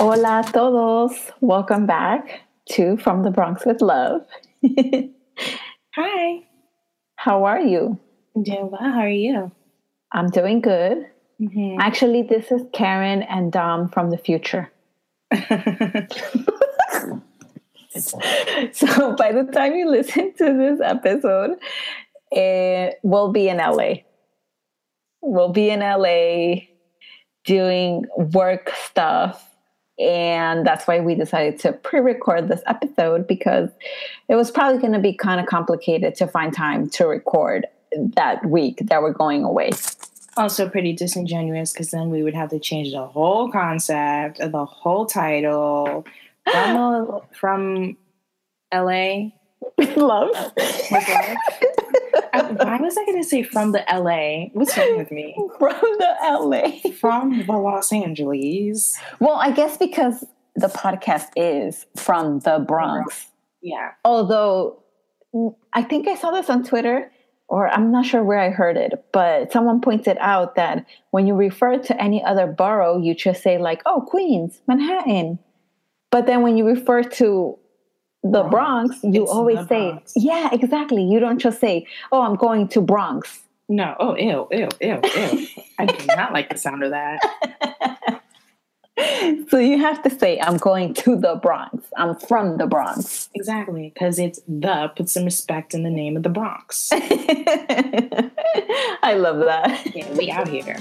Hola todos. Welcome back to From the Bronx with Love. Hi. How are you? I'm doing well. How are you? I'm doing good. Mm-hmm. Actually, this is Karen and Dom from the future. so by the time you listen to this episode, it will be in LA. We'll be in LA doing work stuff. And that's why we decided to pre record this episode because it was probably going to be kind of complicated to find time to record that week that we're going away. also pretty disingenuous because then we would have to change the whole concept, the whole title from, from LA. Love. Love. I- Why was I going to say from the LA? What's wrong with me? From the LA. From the Los Angeles. Well, I guess because the podcast is from the Bronx. Yeah. Although I think I saw this on Twitter, or I'm not sure where I heard it, but someone pointed out that when you refer to any other borough, you just say, like, oh, Queens, Manhattan. But then when you refer to the Bronx, Bronx, you always say, Bronx. yeah, exactly. You don't just say, oh, I'm going to Bronx. No. Oh, ew, ew, ew, ew. I do not like the sound of that. so you have to say, I'm going to the Bronx. I'm from the Bronx. Exactly. Because it's the, put some respect in the name of the Bronx. I love that. Yeah, we out here.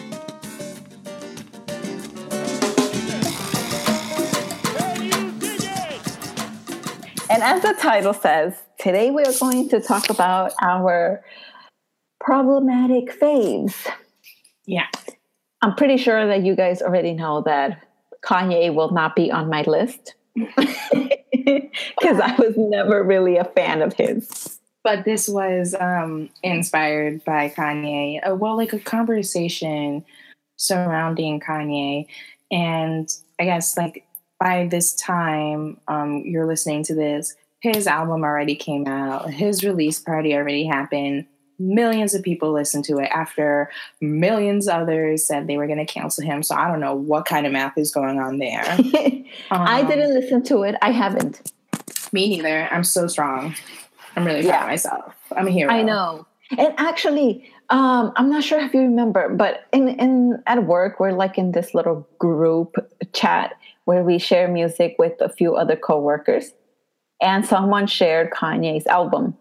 And as the title says, today we are going to talk about our problematic faves. Yeah. I'm pretty sure that you guys already know that Kanye will not be on my list because I was never really a fan of his. But this was um, inspired by Kanye. Uh, well, like a conversation surrounding Kanye. And I guess, like, by this time um, you're listening to this, his album already came out, his release party already happened. Millions of people listened to it after millions others said they were going to cancel him. So I don't know what kind of math is going on there. I Um, didn't listen to it. I haven't. Me neither. I'm so strong. I'm really proud Yeah. of myself. I'm a hero. I know. And actually, um, I'm not sure if you remember, but in, in at work, we're like in this little group chat where we share music with a few other coworkers. And someone shared Kanye's album.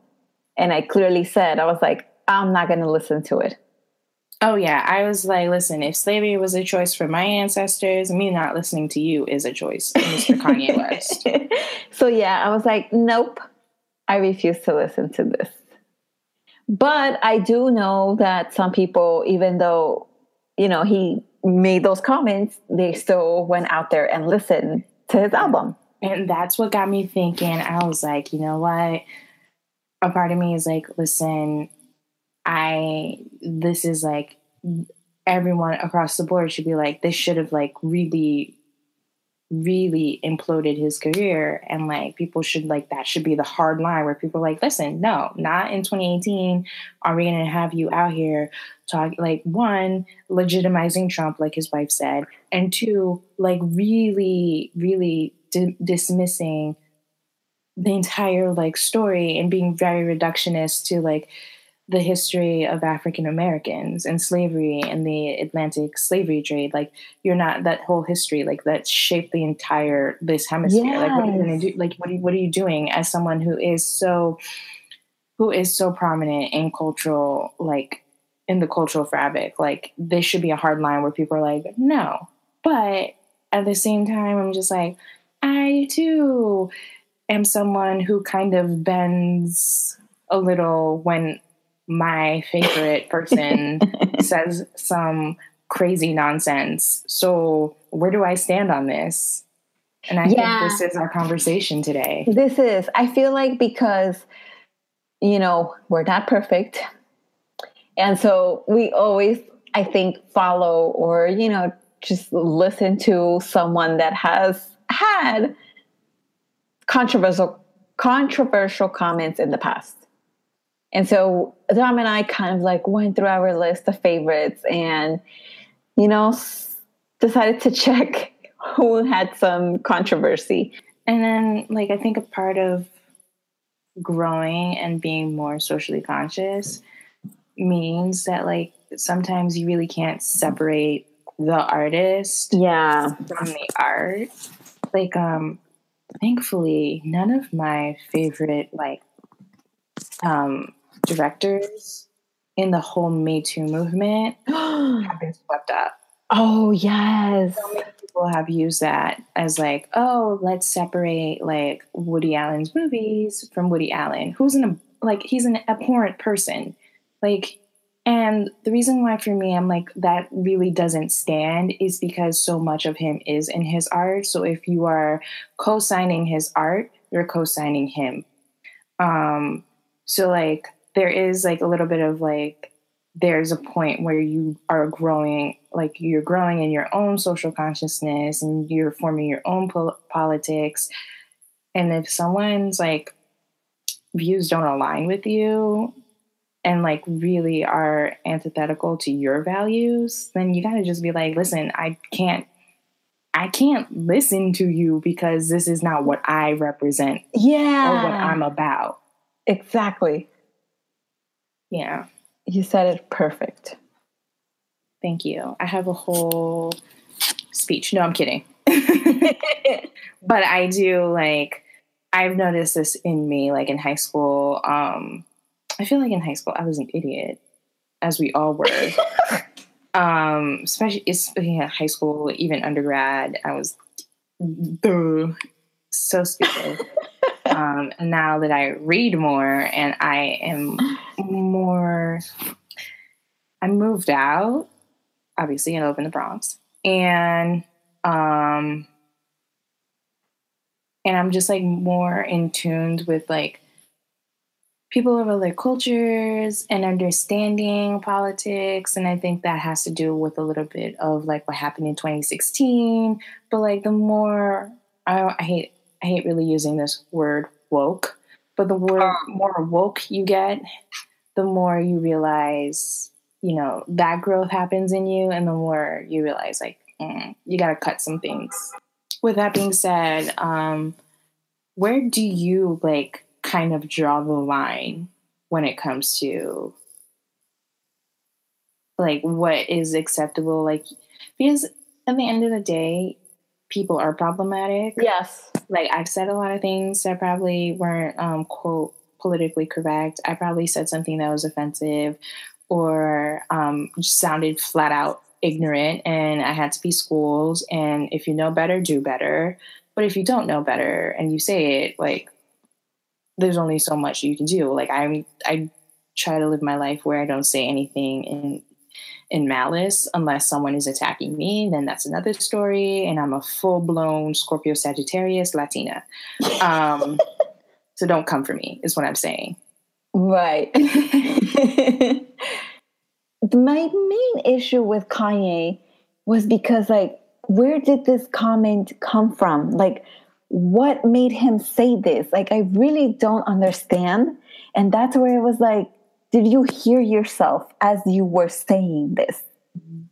And I clearly said, I was like, I'm not going to listen to it. Oh yeah, I was like, listen, if slavery was a choice for my ancestors, me not listening to you is a choice, Mr. Kanye West. so yeah, I was like, nope, I refuse to listen to this. But I do know that some people, even though, you know, he made those comments, they still went out there and listened to his album. And that's what got me thinking. I was like, you know what? A part of me is like, listen, I this is like everyone across the board should be like, this should have like really really imploded his career and like people should like that should be the hard line where people like listen no not in 2018 are we going to have you out here talk like one legitimizing trump like his wife said and two like really really di- dismissing the entire like story and being very reductionist to like the history of African Americans and slavery and the Atlantic slavery trade. Like you're not that whole history like that shaped the entire this hemisphere. Like what are you gonna do? Like what are you, what are you doing as someone who is so who is so prominent in cultural like in the cultural fabric? Like this should be a hard line where people are like, no. But at the same time, I'm just like, I too am someone who kind of bends a little when my favorite person says some crazy nonsense. So where do I stand on this? And I Yeah. think this is our conversation today. This is, I feel like because, you know, we're not perfect. And so we always, I think, follow or, you know, just listen to someone that has had controversial controversial comments in the past. And so Dom and I kind of like went through our list of favorites and, you know, s- decided to check who had some controversy. And then, like, I think a part of growing and being more socially conscious means that, like, sometimes you really can't separate the artist yeah from the art like um thankfully none of my favorite like um directors in the whole me too movement have been swept up oh yes so many people have used that as like oh let's separate like woody allen's movies from woody allen who's an like he's an abhorrent person like and the reason why for me I'm like that really doesn't stand is because so much of him is in his art. So if you are co-signing his art, you're co-signing him. Um so like there is like a little bit of like there's a point where you are growing like you're growing in your own social consciousness and you're forming your own pol- politics and if someone's like views don't align with you and like really are antithetical to your values, then you got to just be like, listen, I can't I can't listen to you because this is not what I represent. Yeah. Or what I'm about. Exactly. Yeah. You said it perfect. Thank you. I have a whole speech. No, I'm kidding. but I do like I've noticed this in me like in high school um I feel like in high school I was an idiot, as we all were. um, especially it's yeah, high school, even undergrad, I was duh, so stupid. um, now that I read more and I am more, I moved out. Obviously, I live in the Bronx, and um, and I'm just like more in tuned with like people of other cultures and understanding politics. And I think that has to do with a little bit of like what happened in 2016. But like the more I, I hate I hate really using this word woke, but the word um, more woke you get, the more you realize, you know, that growth happens in you, and the more you realize like mm, you got to cut some things. With that being said, um, where do you like kind of draw the line when it comes to like what is acceptable like because at the end of the day people are problematic yes like i've said a lot of things that probably weren't um quote politically correct i probably said something that was offensive or um sounded flat out ignorant and i had to be schooled. and if you know better do better but if you don't know better and you say it like there's only so much you can do. Like I'm, I try to live my life where I don't say anything in in malice unless someone is attacking me. Then that's another story. And I'm a full blown Scorpio Sagittarius Latina. Um, so don't come for me. Is what I'm saying. Right. my main issue with Kanye was because like where did this comment come from? Like what made him say this? Like, I really don't understand. And that's where it was like, did you hear yourself as you were saying this? Mm-hmm.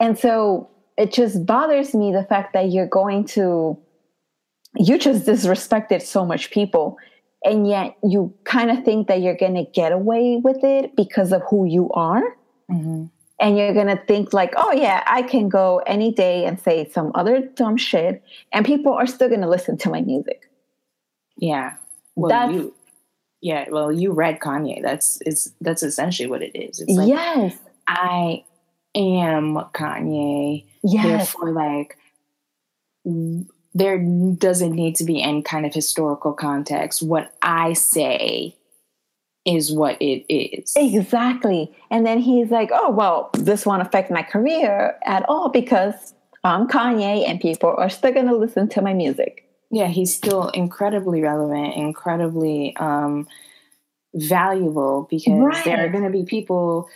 And so it just bothers me the fact that you're going to, you just disrespected so much people. And yet you kind of think that you're going to get away with it because of who you are. Mm-hmm and you're going to think like oh yeah i can go any day and say some other dumb shit and people are still going to listen to my music yeah well that's, you yeah well you read kanye that's it's that's essentially what it is it's like yes i am kanye yes therefore like there doesn't need to be any kind of historical context what i say is what it is. Exactly. And then he's like, oh, well, this won't affect my career at all because I'm Kanye and people are still going to listen to my music. Yeah, he's still incredibly relevant, incredibly um, valuable because right. there are going to be people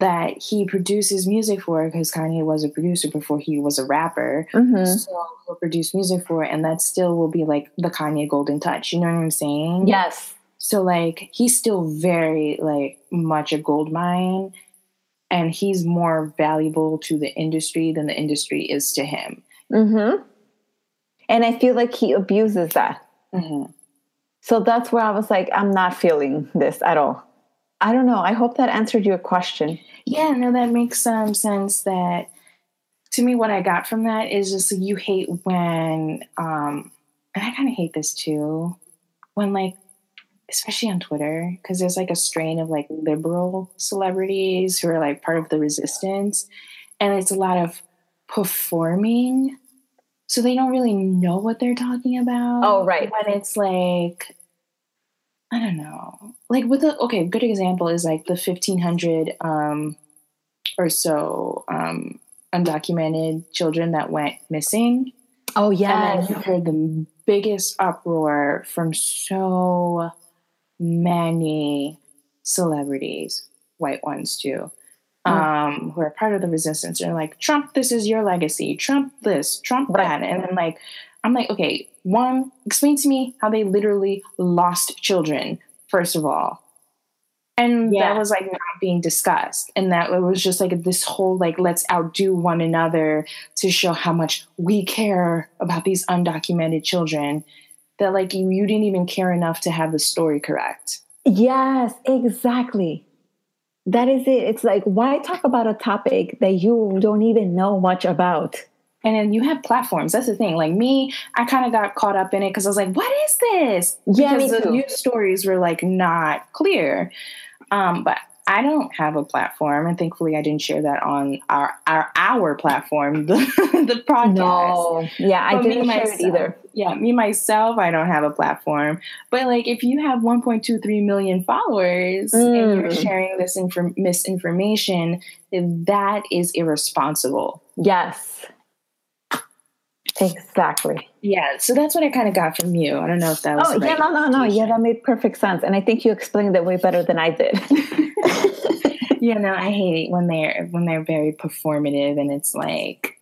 that he produces music for because Kanye was a producer before he was a rapper. Mm-hmm. So he'll produce music for, and that still will be like the Kanye golden touch. You know what I'm saying? Yes. So like he's still very like much a gold mine and he's more valuable to the industry than the industry is to him. Mm-hmm. And I feel like he abuses that. Mm-hmm. So that's where I was like, I'm not feeling this at all. I don't know. I hope that answered your question. Yeah, no, that makes some sense. That to me, what I got from that is just you hate when, um, and I kind of hate this too, when like, especially on Twitter, because there's like a strain of like liberal celebrities who are like part of the resistance, and it's a lot of performing so they don't really know what they're talking about. Oh, right. When it's like, I don't know, like with the okay, good example is like the fifteen hundred um, or so um, undocumented children that went missing. Oh yeah. you heard the biggest uproar from so many celebrities, white ones too, um, who are part of the resistance. They're like, Trump, this is your legacy. Trump this, Trump that. And then like, I'm like, okay, one, explain to me how they literally lost children, first of all. And Yeah. that was like not being discussed. And that it was just like this whole like, let's outdo one another to show how much we care about these undocumented children. That like you, you didn't even care enough to have the story correct. Yes, exactly. That is it. It's like, why talk about a topic that you don't even know much about? And then you have platforms. That's the thing. Like me, I kind of got caught up in it because I was like, what is this? Yeah, because the news stories were like not clear. Um, but I don't have a platform, and thankfully, I didn't share that on our our our platform, the, the podcast. No, yeah, I But didn't share it either. Yeah, me myself, I don't have a platform. But like, if you have 1.23 million followers and you're Mm. sharing this inform- misinformation, that is irresponsible. Yes, exactly. Yeah, so that's what I kind of got from you. I don't know if that was. Oh yeah, right no, no, no. Yeah, that made perfect sense, and I think you explained it way better than I did. you know, I hate it when they're when they're very performative and it's like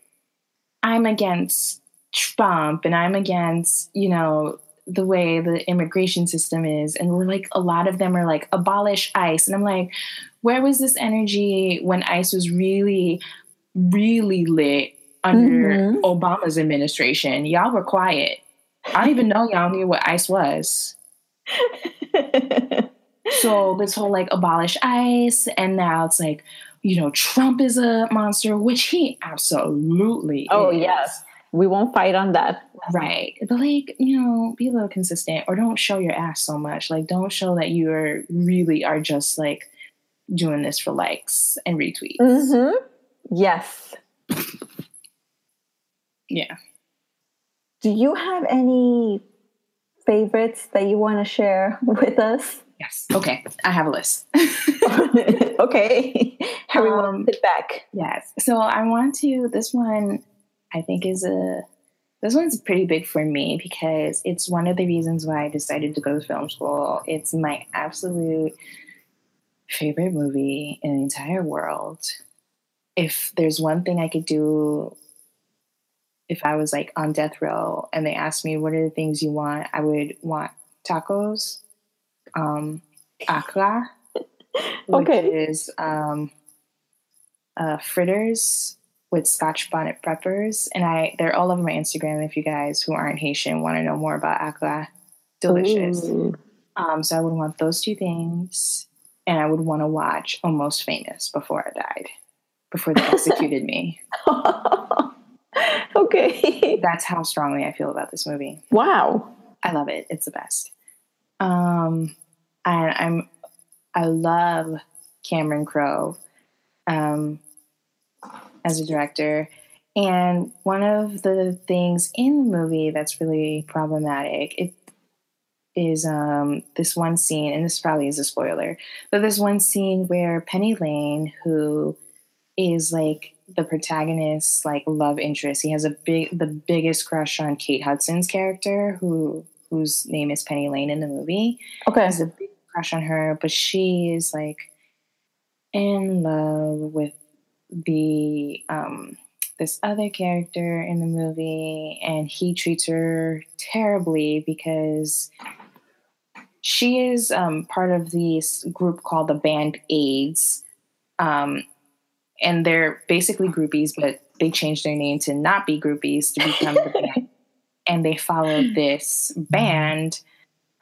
I'm against Trump and I'm against, you know, the way the immigration system is. And we're like a lot of them are like abolish ICE. And I'm like, where was this energy when ICE was really, really lit under Mhm. Obama's administration? Y'all were quiet. I don't even know y'all knew what ICE was. So this whole like abolish ICE, and now it's like, you know, Trump is a monster, which he absolutely oh is. yes, we won't fight on that. Right. But like, you know, be a little consistent or don't show your ass so much. Like don't show that you are really are just like doing this for likes and retweets. hmm Yes. Yeah. Do you have any favorites that you want to share with us? Yes. Okay. I have a list. okay, everyone, Um, sit back. Yes. So I want to. This one, I think, is a. This one's pretty big for me because it's one of the reasons why I decided to go to film school. It's my absolute favorite movie in the entire world. If there's one thing I could do, if I was like on death row and they asked me what are the things you want, I would want tacos, um, akra, which Okay. is um, uh, fritters with Scotch bonnet peppers, and I they're all over my Instagram. If you guys who aren't Haitian want to know more about akla, delicious. Um, so I would want those two things, and I would want to watch Almost Famous before I died, before they executed me. okay. That's how strongly I feel about this movie. Wow. I love it. It's the best. Um, and I'm I love Cameron Crowe um, as a director. And one of the things in the movie that's really problematic it is um, this one scene, and this probably is a spoiler, but this one scene where Penny Lane, who is like the protagonist's like love interest, he has a big the biggest crush on Kate Hudson's character, who whose name is Penny Lane in the movie Okay. has a big crush on her, but she is like in love with the um this other character in the movie and he treats her terribly because she is um, part of this group called the Band Aids. Um, and they're basically groupies, but they changed their name to not be groupies to become the band. And they followed this band,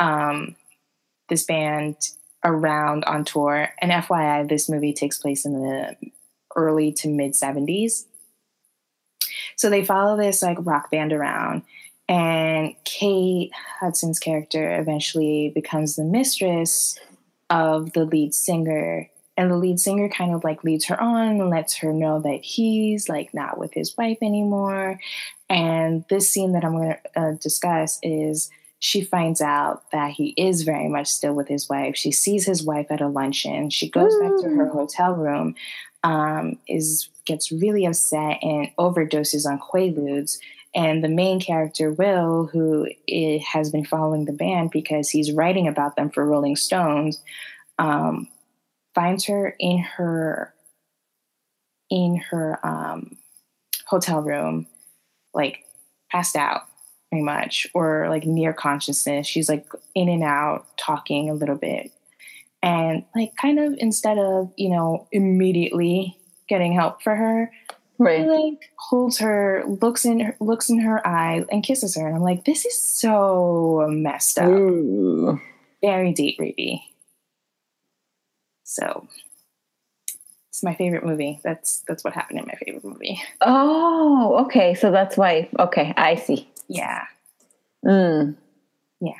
um, this band around on tour. And FYI, this movie takes place in the early to mid 70s. So they follow this like rock band around. And Kate Hudson's character eventually becomes the mistress of the lead singer and the lead singer kind of like leads her on and lets her know that he's like not with his wife anymore. And this scene that i'm going to uh, discuss is she finds out that he is very much still with his wife. She sees his wife at a luncheon. She goes Ooh. back to her hotel room um, is gets really upset and overdoses on quaaludes. And the main character will who has been following the band because he's writing about them for rolling stones um, finds her in her in her um, hotel room, like passed out, pretty much, or like near consciousness. She's like in and out, talking a little bit, and like kind of instead of you know immediately getting help for her, right? He, like holds her, looks in her, looks in her eyes, and kisses her. And I'm like, this is so messed up. Ooh. Very deep, rapey. So it's my favorite movie. That's that's what happened in my favorite movie. Oh, okay. So that's why. Okay, I see. Yeah. Mm. Yeah.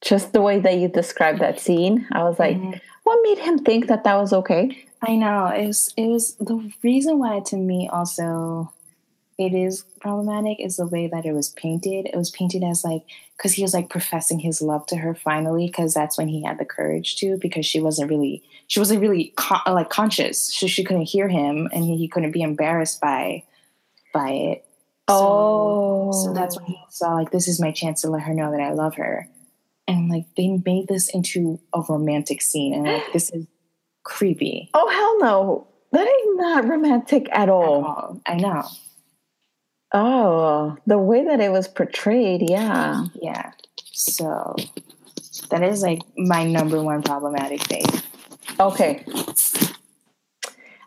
Just the way that you described that scene, I was like, mm-hmm. what made him think that that was okay? I know it was. It was the reason why to me also it is problematic is the way that it was painted. It was painted as like because he was like professing his love to her finally because that's when he had the courage to because she wasn't really she wasn't really con- like conscious so she couldn't hear him and he, he couldn't be embarrassed by by it. So, oh, so that's when he saw like this is my chance to let her know that I love her, and like they made this into a romantic scene and like this is creepy. Oh hell no, that is not romantic at all. At all. I know. Oh, the way that it was portrayed, yeah. Yeah. So that is like my number one problematic thing. Okay.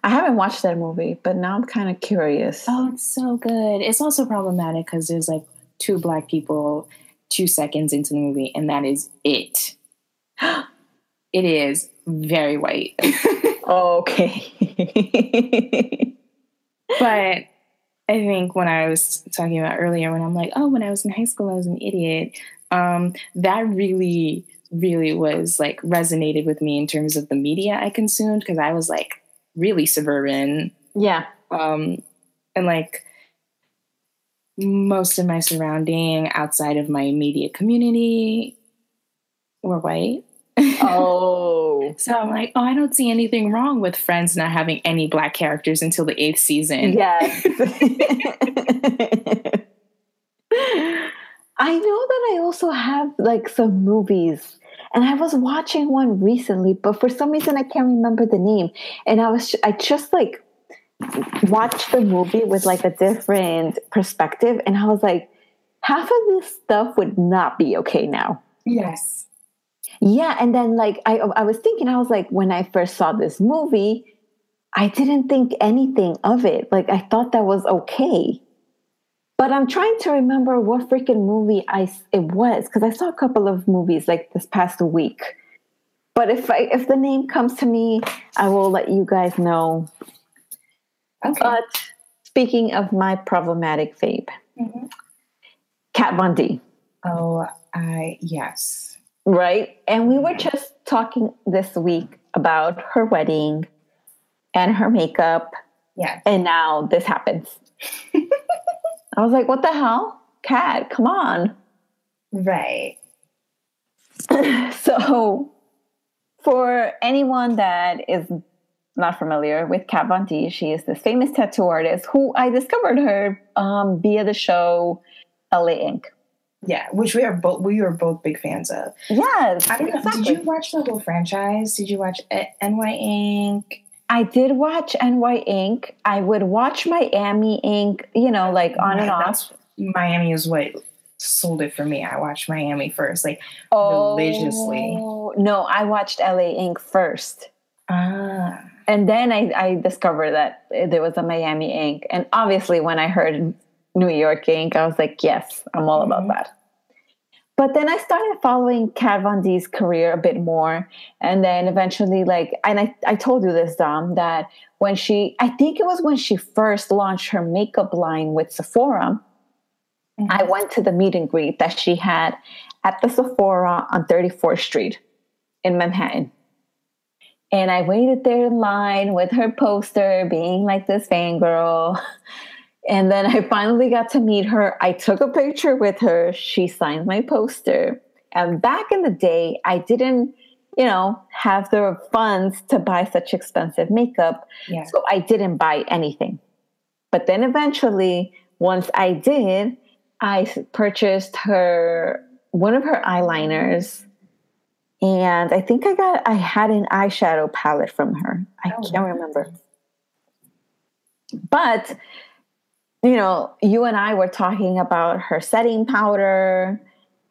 I haven't watched that movie, but now I'm kind of curious. Oh, it's so good. It's also problematic because there's like two black people two seconds into the movie, and that is it. it is very white. okay. but I think when I was talking about earlier, when I'm like, oh, when I was in high school, I was an idiot. Um, that really, really was like resonated with me in terms of the media I consumed because I was like really suburban. Yeah. Um, and like most of my surrounding outside of my immediate community were white. Oh. so I'm like, oh, I don't see anything wrong with Friends not having any black characters until the eighth season. Yes. I know that I also have like some movies and I was watching one recently, but for some reason I can't remember the name. And I was I just like watched the movie with like a different perspective and I was like half of this stuff would not be okay now. Yes. Yeah, and then like I I was thinking, I was like, when I first saw this movie, I didn't think anything of it. Like I thought that was okay. But I'm trying to remember what freaking movie I it was because I saw a couple of movies like this past week. But if I if the name comes to me, I will let you guys know. Okay. But speaking of my problematic vape, mm-hmm. Kat Von D. Oh, I yes right? And we were just talking this week about her wedding and her makeup. Yeah. And now this happens. I was like, what the hell? Kat, come on. Right. so, for anyone that is not familiar with Kat Von D, she is this famous tattoo artist who I discovered her um, via the show LA Ink. Yeah, which we are both we are both big fans of. Yes. exactly. Did you watch the whole franchise? Did you watch NY Ink? I did watch NY Ink. I would watch Miami Ink. You know, like on and off. Miami is what sold it for me. I watched Miami first, like oh, religiously. No, I watched LA Ink first. Ah. and then I, I discovered that there was a Miami ink. And obviously, when I heard New York ink, I was like, yes, I'm all about mm-hmm. that. But then I started following Kat Von D's career a bit more. And then eventually, like, and I, I told you this, Dom, that when she, I think it was when she first launched her makeup line with Sephora, mm-hmm. I went to the meet and greet that she had at the Sephora on 34th Street in Manhattan. And I waited there in line with her poster, being like this fangirl. And then I finally got to meet her. I took a picture with her. She signed my poster. And back in the day, I didn't, you know, have the funds to buy such expensive makeup. Yeah. So I didn't buy anything. But then eventually, once I did, I purchased her one of her eyeliners. And I think I got I had an eyeshadow palette from her. I oh, can't remember. But you know, you and I were talking about her setting powder.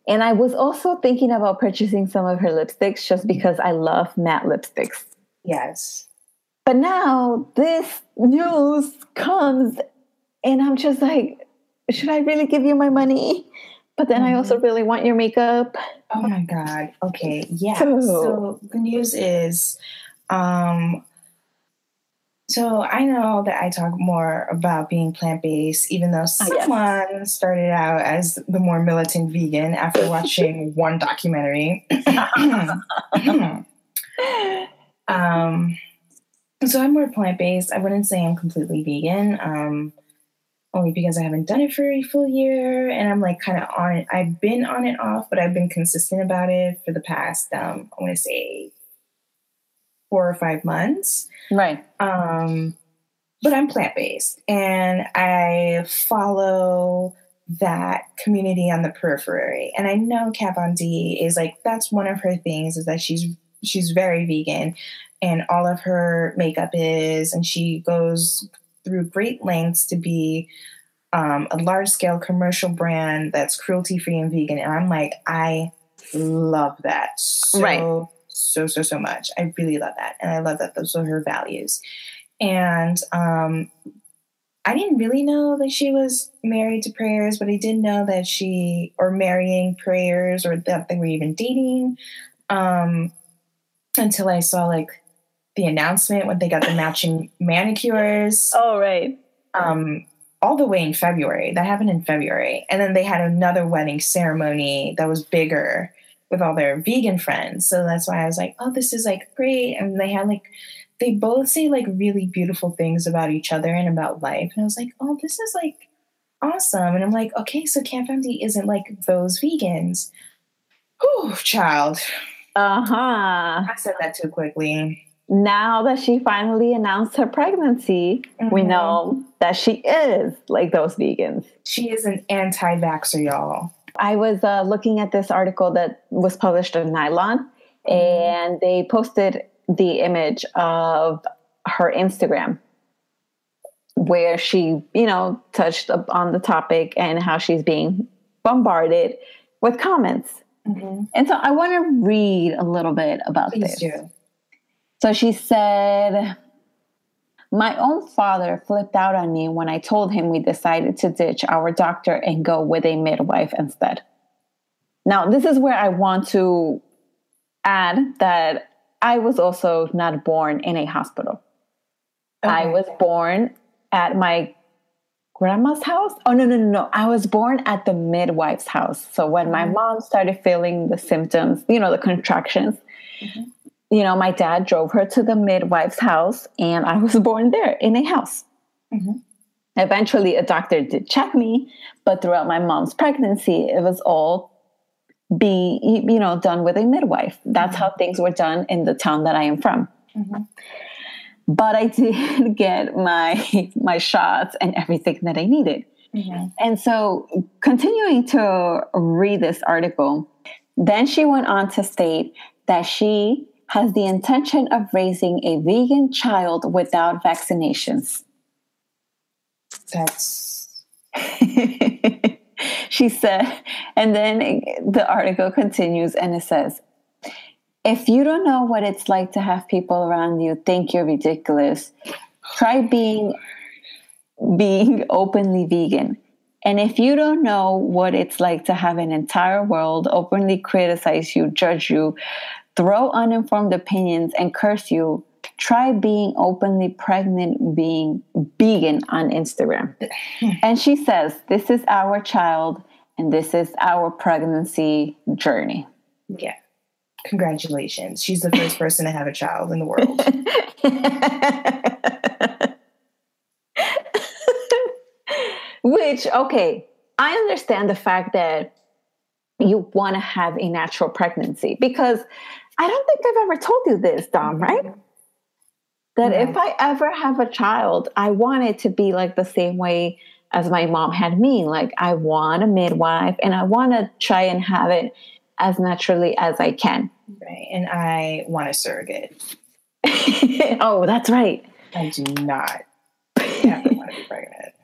And I was also thinking about purchasing some of her lipsticks just because I love matte lipsticks. Yes. But now this news comes, and I'm just like, should I really give you my money? But then mm-hmm. I also really want your makeup. Oh my God. Okay. Yeah. So, so the news is um, so I know that I talk more about being plant based, even though someone oh, yes. started out as the more militant vegan after watching one documentary. um, so I'm more plant based. I wouldn't say I'm completely vegan, um, only because I haven't done it for a full year, and I'm like kind of on it. I've been on and off, but I've been consistent about it for the past, um, I want to say, four or five months. Right. Um, but I'm plant based and I follow that community on the periphery. And I know Kat Von D is like that's one of her things is that she's she's very vegan and all of her makeup is and she goes through great lengths to be um, a large scale commercial brand that's cruelty free and vegan. And I'm like, I love that so right so so so much. I really love that, and I love that those are her values. And um, I didn't really know that she was married to Prayers, but I did know that she or marrying Prayers or that they were even dating. Um, until I saw like the announcement when they got the matching manicures. Oh right. Um, all the way in February. That happened in February, and then they had another wedding ceremony that was bigger with all their vegan friends. So that's why I was like, oh, this is like great. And they had like, they both say like really beautiful things about each other and about life. And I was like, oh, this is like awesome. And I'm like, okay, so Kat Von D isn't like those vegans. Whew, child. Uh huh. I said that too quickly. Now that she finally announced her pregnancy, mm-hmm. we know that she is like those vegans. She is an anti vaxxer, y'all. I was uh, looking at this article that was published in Nylon, and they posted the image of her Instagram where she, you know, touched on the topic and how she's being bombarded with comments. Mm-hmm. And so I want to read a little bit about Please this. Do. So she said, my own father flipped out on me when I told him we decided to ditch our doctor and go with a midwife instead. Now, this is where I want to add that I was also not born in a hospital. Okay. I was born at my grandma's house. Oh, no, no, no, no. I was born at the midwife's house. So when my mm-hmm. mom started feeling the symptoms, you know, the contractions, mm-hmm you know, my dad drove her to the midwife's house, and I was born there in a house. Mm-hmm. Eventually, a doctor did check me, but throughout my mom's pregnancy, it was all be you know done with a midwife. That's mm-hmm. how things were done in the town that I am from. Mm-hmm. But I did get my my shots and everything that I needed. Mm-hmm. And so, continuing to read this article, then she went on to state that she has the intention of raising a vegan child without vaccinations. That's. she said, and then the article continues and it says, if you don't know what it's like to have people around you think you're ridiculous, try being being openly vegan. And if you don't know what it's like to have an entire world openly criticize you, judge you, throw uninformed opinions, and curse you, try being openly pregnant, being vegan on Instagram. and she says, This is our child and this is our pregnancy journey. Yeah. Congratulations. She's the first person to have a child in the world. Which, okay, I understand the fact that you want to have a natural pregnancy because I don't think I've ever told you this, Dom, mm-hmm. right? That if mm-hmm. I ever have a child, I want it to be like the same way as my mom had me. Like, I want a midwife and I want to try and have it as naturally as I can. Right. And I want a surrogate. oh, that's right. I do not ever want to be pregnant.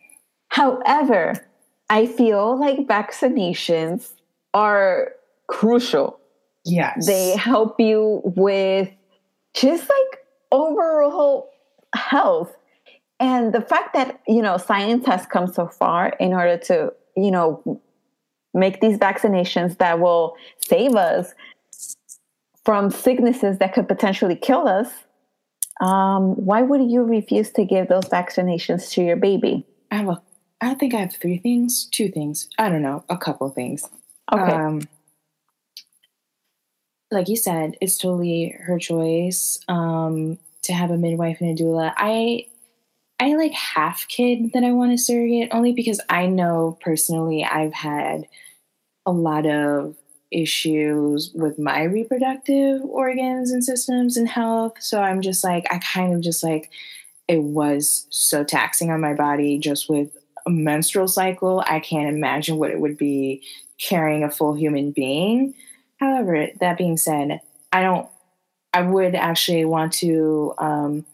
However, I feel like vaccinations are crucial. Yes. They help you with just like overall health. And the fact that, you know, science has come so far in order to, you know, make these vaccinations that will save us from sicknesses that could potentially kill us, um, why would you refuse to give those vaccinations to your baby? I have a, I think I have three things, two things. I don't know, a couple things. Okay. Um, like you said, it's totally her choice um, to have a midwife and a doula. I I like half kid that I want to surrogate only because I know personally I've had a lot of issues with my reproductive organs and systems and health. So I'm just like, I kind of just like, it was so taxing on my body just with a menstrual cycle. I can't imagine what it would be carrying a full human being. However, that being said, I don't, I would actually want to um,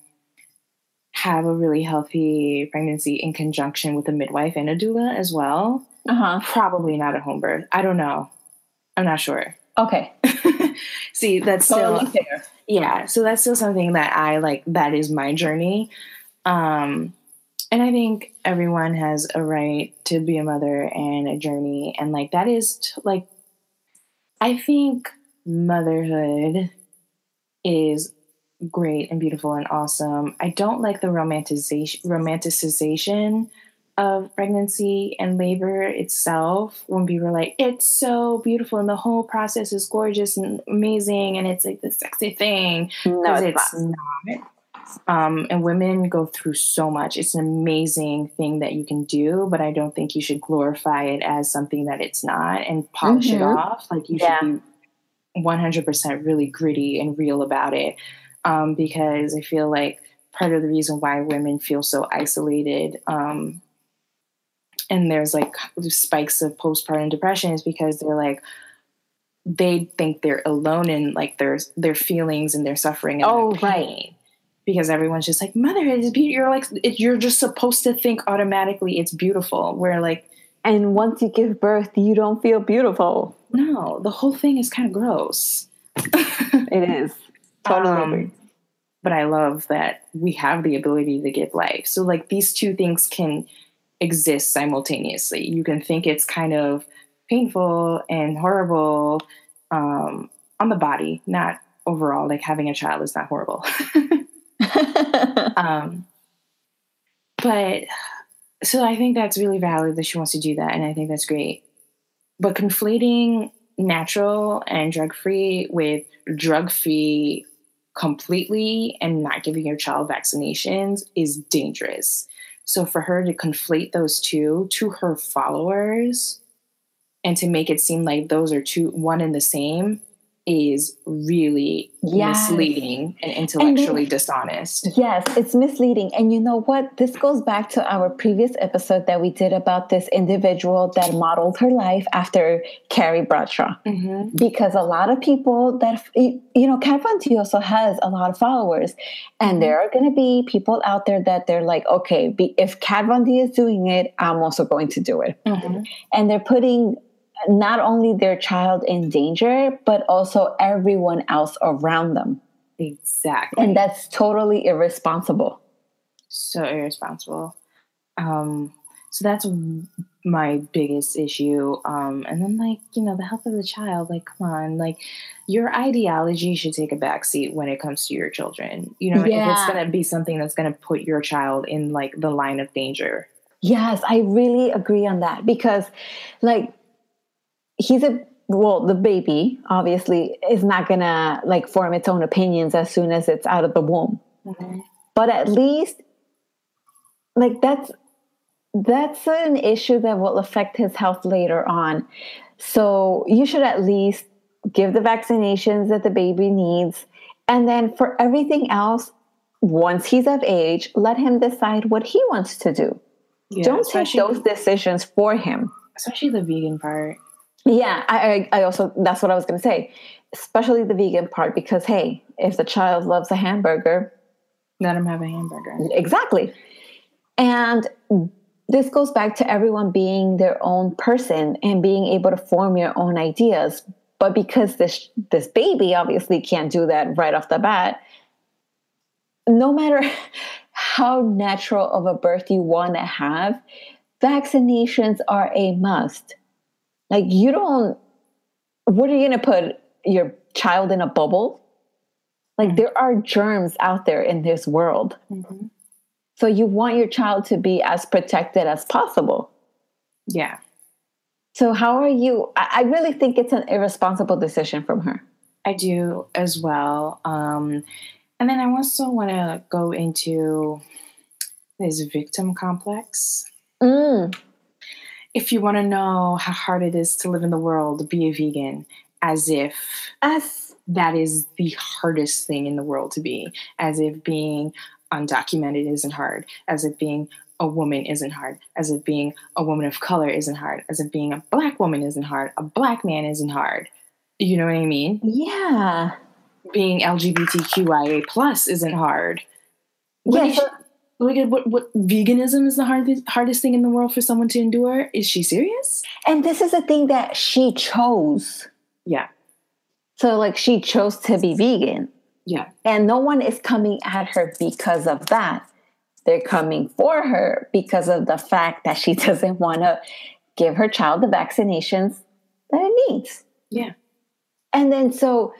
have a really healthy pregnancy in conjunction with a midwife and a doula as well. Uh-huh. Probably not a home birth. I don't know. I'm not sure. Okay. See, that's still fair. yeah. So that's still something that I like. That is my journey. Um, and I think everyone has a right to be a mother and a journey, and like that is t- like, I think motherhood is great and beautiful and awesome. I don't like the romanticization romanticization of pregnancy and labor itself when people are like, it's so beautiful and the whole process is gorgeous and amazing and it's like the sexy thing. No, it's it's not. Um, and women go through so much. It's an amazing thing that you can do, but I don't think you should glorify it as something that it's not and polish it Mhm. off. Like you Yeah. should be 100% really gritty and real about it um, because I feel like part of the reason why women feel so isolated um, and there's like spikes of postpartum depression is because they're like they think they're alone in like their their feelings and their suffering and Oh, their right. Because everyone's just like motherhood is beautiful you're like it, you're just supposed to think automatically it's beautiful where like And once you give birth, you don't feel beautiful. no the whole thing is kind of gross It is. Totally Um, but I love that we have the ability to give life. So like these two things can exist simultaneously. You can think it's kind of painful and horrible um, on the body, not overall. Like having a child is not horrible. um, but so I think that's really valid that she wants to do that, and I think that's great. But conflating natural and drug free with drug free completely and not giving your child vaccinations is dangerous. So for her to conflate those two to her followers and to make it seem like those are two one and the same is really Yes. misleading and intellectually dishonest. Yes, it's misleading. And you know what? This goes back to our previous episode that we did about this individual that modeled her life after Carrie Bradshaw. Mm-hmm. Because a lot of people that, you know, Kat Von D also has a lot of followers. And there are going to be people out there that they're like, okay, be, if Kat Von D is doing it, I'm also going to do it. Mm-hmm. And they're putting not only their child in danger, but also everyone else around them. Exactly. And that's totally irresponsible. So irresponsible. Um, so that's my biggest issue. Um, and then, like, you know, the health of the child, like, come on, like, your ideology should take a backseat when it comes to your children. You know, yeah. if it's going to be something that's going to put your child in, like, the line of danger. Yes, I really agree on that because, like, he's a well the baby obviously is not gonna like form its own opinions as soon as it's out of the womb. Mm-hmm. but at least like that's that's an issue that will affect his health later on. So you should at least give the vaccinations that the baby needs. And then for everything else once he's of age let him decide what he wants to do. Yeah, don't take those decisions for him. especially the vegan part yeah, I, I also that's what I was going to say, especially the vegan part because hey, if the child loves a hamburger, let him have a hamburger. Exactly, and this goes back to everyone being their own person and being able to form your own ideas. But because this this baby obviously can't do that right off the bat, no matter how natural of a birth you want to have, vaccinations are a must like you don't what are you going to put your child in a bubble? Like mm-hmm. there are germs out there in this world. Mm-hmm. So you want your child to be as protected as possible. Yeah. So how are you? I, I really think it's an irresponsible decision from her. I do as well. Um, and then I also want to go into this victim complex. Mm if you want to know how hard it is to live in the world, be a vegan, as if as that is the hardest thing in the world to be, as if being undocumented isn't hard, as if being a woman isn't hard, as if being a woman of color isn't hard, as if being a black woman isn't hard, a black man isn't hard. You know what I mean? Yeah. Being LGBTQIA plus isn't hard. What yeah, Oh at what, what veganism is the hardest hardest thing in the world for someone to endure. Is she serious? And this is a thing that she chose. Yeah. So like she chose to be vegan. Yeah. And no one is coming at her because of that. They're coming for her because of the fact that she doesn't want to give her child the vaccinations that it needs. Yeah. And then so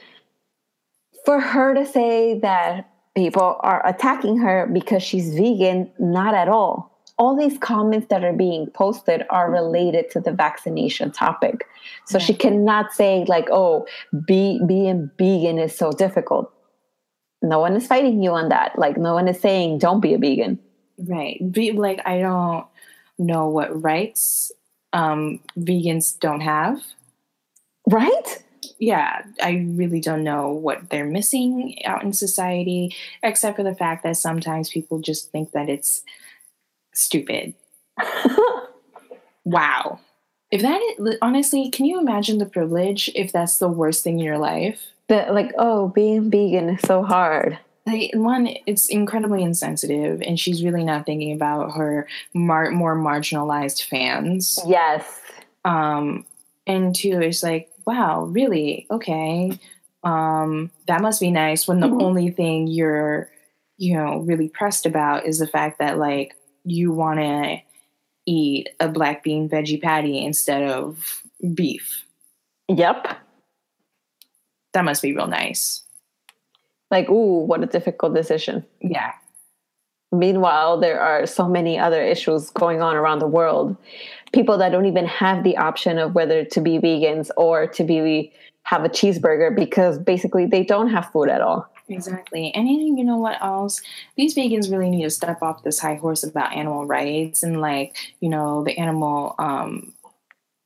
for her to say that people are attacking her because she's vegan. Not at all. All these comments that are being posted are related to the vaccination topic. So yeah. she cannot say like, "Oh, be, being vegan is so difficult." No one is fighting you on that. Like, no one is saying don't be a vegan. Right. Be like, I don't know what rights um, vegans don't have. Right yeah, I really don't know what they're missing out in society, except for the fact that sometimes people just think that it's stupid. wow. If that is, honestly, can you imagine the privilege if that's the worst thing in your life? That, like, oh, being vegan is so hard. Like, one, it's incredibly insensitive, and she's really not thinking about her mar- more marginalized fans. Yes. Um, and two, it's like, wow, really? Okay. Um, that must be nice when the mm-hmm. only thing you're, you know, really pressed about is the fact that like you want to eat a black bean veggie patty instead of beef. Yep. That must be real nice. Like, ooh, what a difficult decision. Yeah. Meanwhile, there are so many other issues going on around the world. People that don't even have the option of whether to be vegans or to be have a cheeseburger because basically they don't have food at all. Exactly. And you know what else? These vegans really need to step off this high horse about animal rights and like, you know, the animal um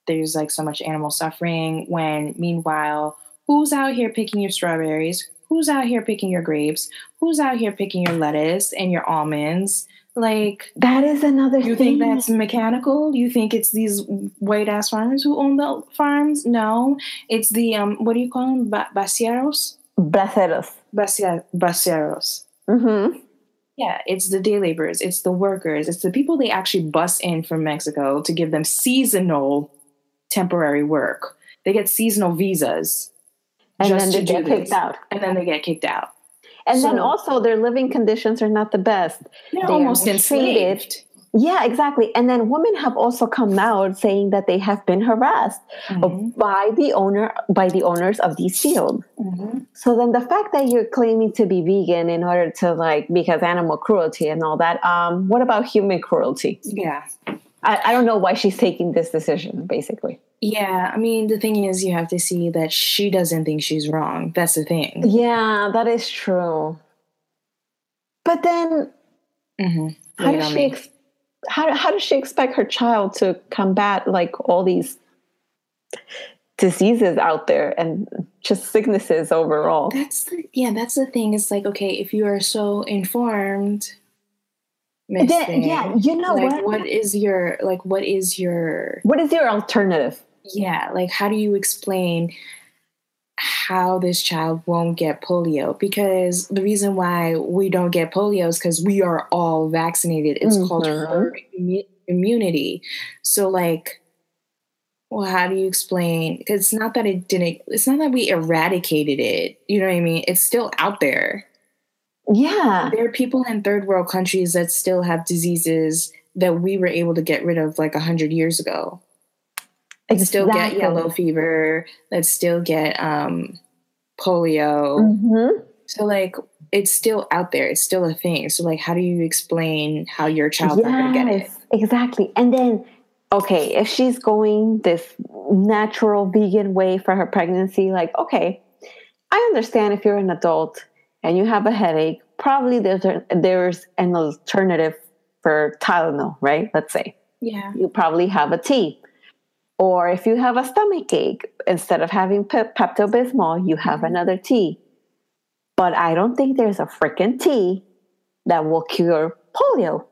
there's like so much animal suffering when meanwhile who's out here picking your strawberries? who's out here picking your grapes? Who's out here picking your lettuce and your almonds? Like that is another. You thing. think that's mechanical? You think it's these white ass farmers who own the farms? No, it's the um. What do you call them? Ba- baseros. Braceros. baseros. Mm-hmm. Yeah, it's the day laborers. It's the workers. It's the people they actually bus in from Mexico to give them seasonal temporary work. They get seasonal visas. And then they get kicked out. And then they get kicked out. And so, then also their living conditions are not the best. They're they almost enslaved. Yeah, exactly. And then women have also come out saying that they have been harassed mm-hmm. by the owner by the owners of these fields. Mm-hmm. So then the fact that you're claiming to be vegan in order to like because animal cruelty and all that, um, what about human cruelty? Yeah. I, I don't know why she's taking this decision, basically. Yeah, I mean, the thing is, you have to see that she doesn't think she's wrong. That's the thing. Yeah, that is true. But then, mm-hmm. how does she? Ex- how how does she expect her child to combat like all these diseases out there and just sicknesses overall? That's the, yeah, that's the thing. It's like okay, if you are so informed, then, yeah, you know like, what? What is your like? What is your what is your alternative? Yeah, like how do you explain how this child won't get polio because the reason why we don't get polio is because we are all vaccinated. It's mm-hmm. called herd immunity. So, like, well, how do you explain? Because it's not that it didn't, it's not that we eradicated it. You know what I mean? It's still out there. Yeah. There are people in third world countries that still have diseases that we were able to get rid of like a hundred years ago. Exactly. Still get yellow fever. Let's still get um, polio. Mm-hmm. So like it's still out there. It's still a thing. So like, how do you explain how your child's yes, not going to get it? Exactly. And then, okay, if she's going this natural vegan way for her pregnancy, like, okay, I understand if you're an adult and you have a headache, probably there's there's an alternative for Tylenol, right? Let's say. Yeah. You probably have a tea. Or if you have a stomach ache, instead of having Pepto Bismol, you have mm-hmm. another tea. But I don't think there's a freaking tea that will cure polio.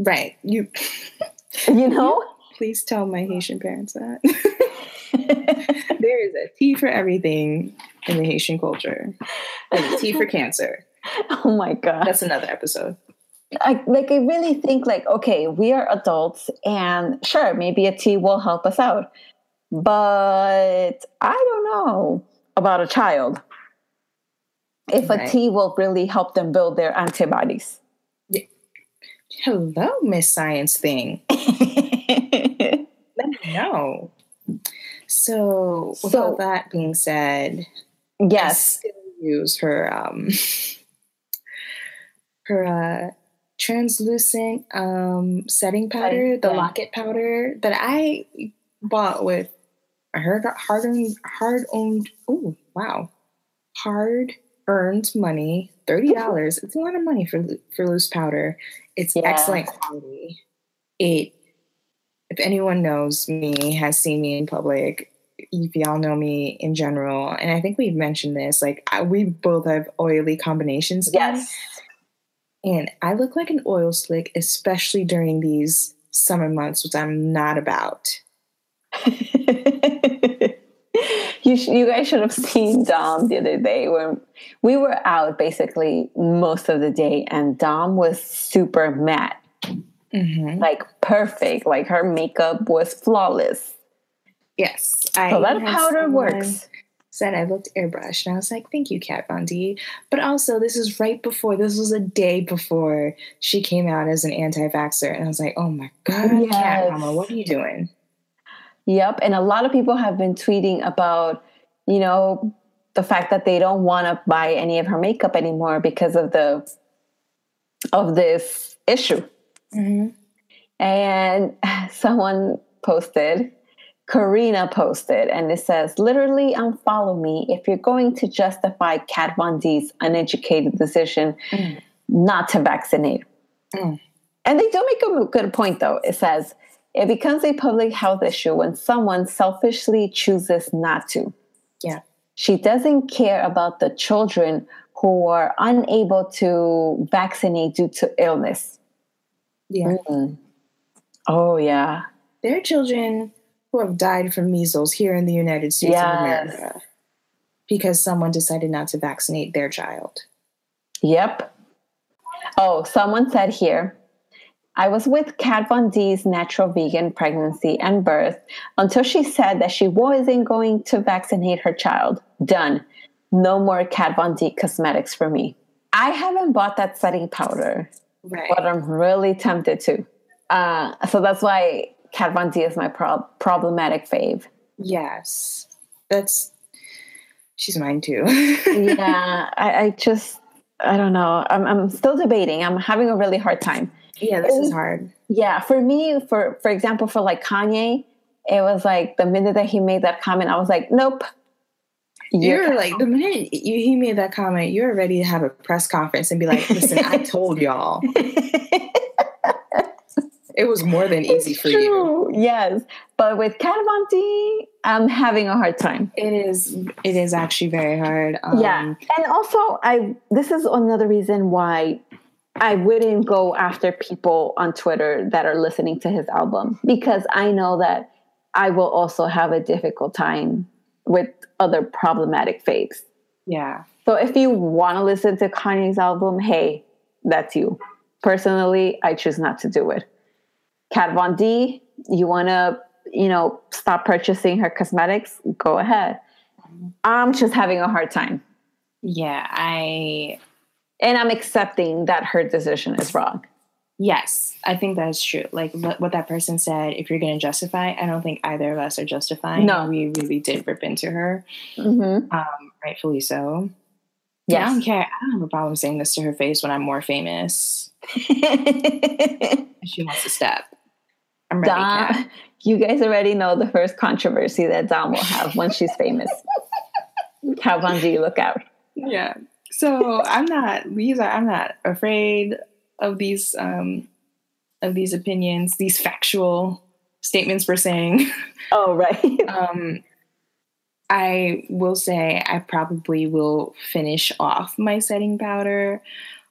Right. You you know? Please tell my Haitian parents that. there is a tea for everything in the Haitian culture. And a tea for cancer. Oh my god. That's another episode. I like I really think like okay, we are adults and sure, maybe a tea will help us out. But I don't know about a child. If right. a tea will really help them build their antibodies. Yeah. Hello, Miss Science Thing. Let me know. So, with so, all that being said, yes, use her um her uh translucent um, setting powder, the Lock-It powder that I bought with hard hard earned hard owned oh wow hard earned money thirty dollars. it's a lot of money for for loose powder. It's yeah. excellent quality. It if anyone knows me has seen me in public if y'all know me in general, and I think we've mentioned this, like I, we both have oily combinations. Yes and I look like an oil slick, especially during these summer months, which I'm not about. you, sh- you guys should have seen Dom the other day when we were out basically most of the day, and Dom was super matte. Mm-hmm. Like perfect. Like her makeup was flawless. Yes. I so that powder works said I looked airbrushed. And I was like, thank you, Kat Von D. But also, this is right before, this was a day before she came out as an anti vaxxer. And I was like, oh my God, yes. Cat Mama, what are you doing? Yep. And a lot of people have been tweeting about, you know, the fact that they don't want to buy any of her makeup anymore because of the of this issue. Mm-hmm. And someone posted Karina posted, and it says, literally unfollow me if you're going to justify Kat Von D's uneducated decision mm. not to vaccinate. Mm. And they do make a good point, though. It says, it becomes a public health issue when someone selfishly chooses not to. Yeah. She doesn't care about the children who are unable to vaccinate due to illness. Yeah. Mm. Oh, yeah. There are children who have died from measles here in the United States yes. of America because someone decided not to vaccinate their child. Yep. Oh, someone said here, I was with Kat Von D's natural vegan pregnancy and birth until she said that she wasn't going to vaccinate her child. Done. No more Kat Von D cosmetics for me. I haven't bought that setting powder, Right. but I'm really tempted to. Uh, so that's why Kat Von D is my prob- problematic fave. Yes. That's she's mine too. yeah, I, I just, I don't know. I'm, I'm still debating. I'm having a really hard time. yeah, this is hard. Yeah, for me, for for example, for like Kanye, it was like the minute that he made that comment, I was like, nope. You're You're like the minute you, he made that comment, you're ready to have a press conference and be like, "Listen, I told y'all it was more than easy for you." Yes, but with D, I'm having a hard time. It is. It is actually very hard. Um, yeah, and also I this is another reason why I wouldn't go after people on Twitter that are listening to his album because I know that I will also have a difficult time with other problematic faves. yeah. So if you want to listen to Kanye's album, hey, that's you. Personally, I choose not to do it. Kat Von D, you want to, you know, stop purchasing her cosmetics? Go ahead. I'm just having a hard time. Yeah, I And I'm accepting that her decision is wrong. Yes, I think that's true. Like what, that person said, if you're going to justify, I don't think either of us are justifying. No. we really did rip into her, Mm-hmm. um, rightfully so. Yeah, I don't care. I don't have a problem saying this to her face when I'm more famous. She wants to step. I'm ready. Kat. Dom, you guys already know the first controversy that Dom will have once she's famous. Kat Von D, look out. Yeah. So I'm not. These are. I'm not afraid of these. Um, of these opinions, these factual statements we're saying. Oh, right. um, I will say I probably will finish off my setting powder,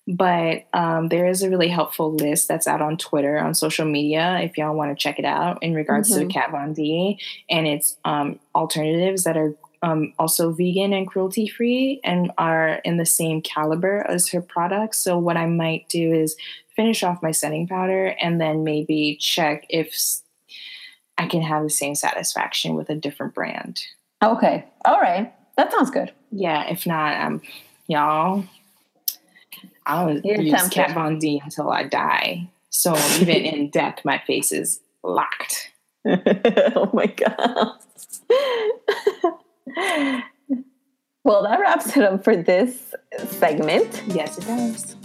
but um, there is a really helpful list that's out on Twitter, on social media, if y'all want to check it out in regards Mhm. to Kat Von D. And it's um, alternatives that are um, also vegan and cruelty free and are in the same caliber as her products. So, what I might do is finish off my setting powder and then maybe check if I can have the same satisfaction with a different brand. Okay. All right. That sounds good. Yeah, if not, um, y'all, I'll You're use tempted. Kat Von D until I die. So even in death, my face is locked. oh my god. well, that wraps it up for this segment. Yes, it does.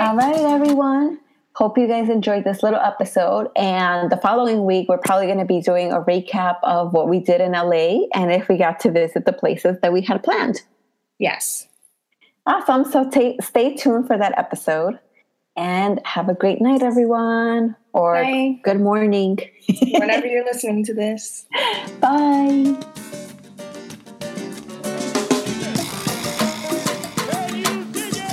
All right, everyone. Hope you guys enjoyed this little episode. And the following week, we're probably going to be doing a recap of what we did in LA and if we got to visit the places that we had planned. Yes. Awesome. So ta stay tuned for that episode and have a great night, everyone, or Bye. good morning. Whenever you're listening to this. Bye.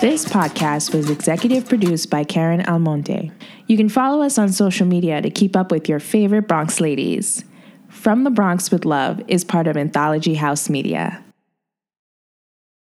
This podcast was executive produced by Karen Almonte. You can follow us on social media to keep up with your favorite Bronx ladies. From the Bronx with Love is part of Anthology House Media.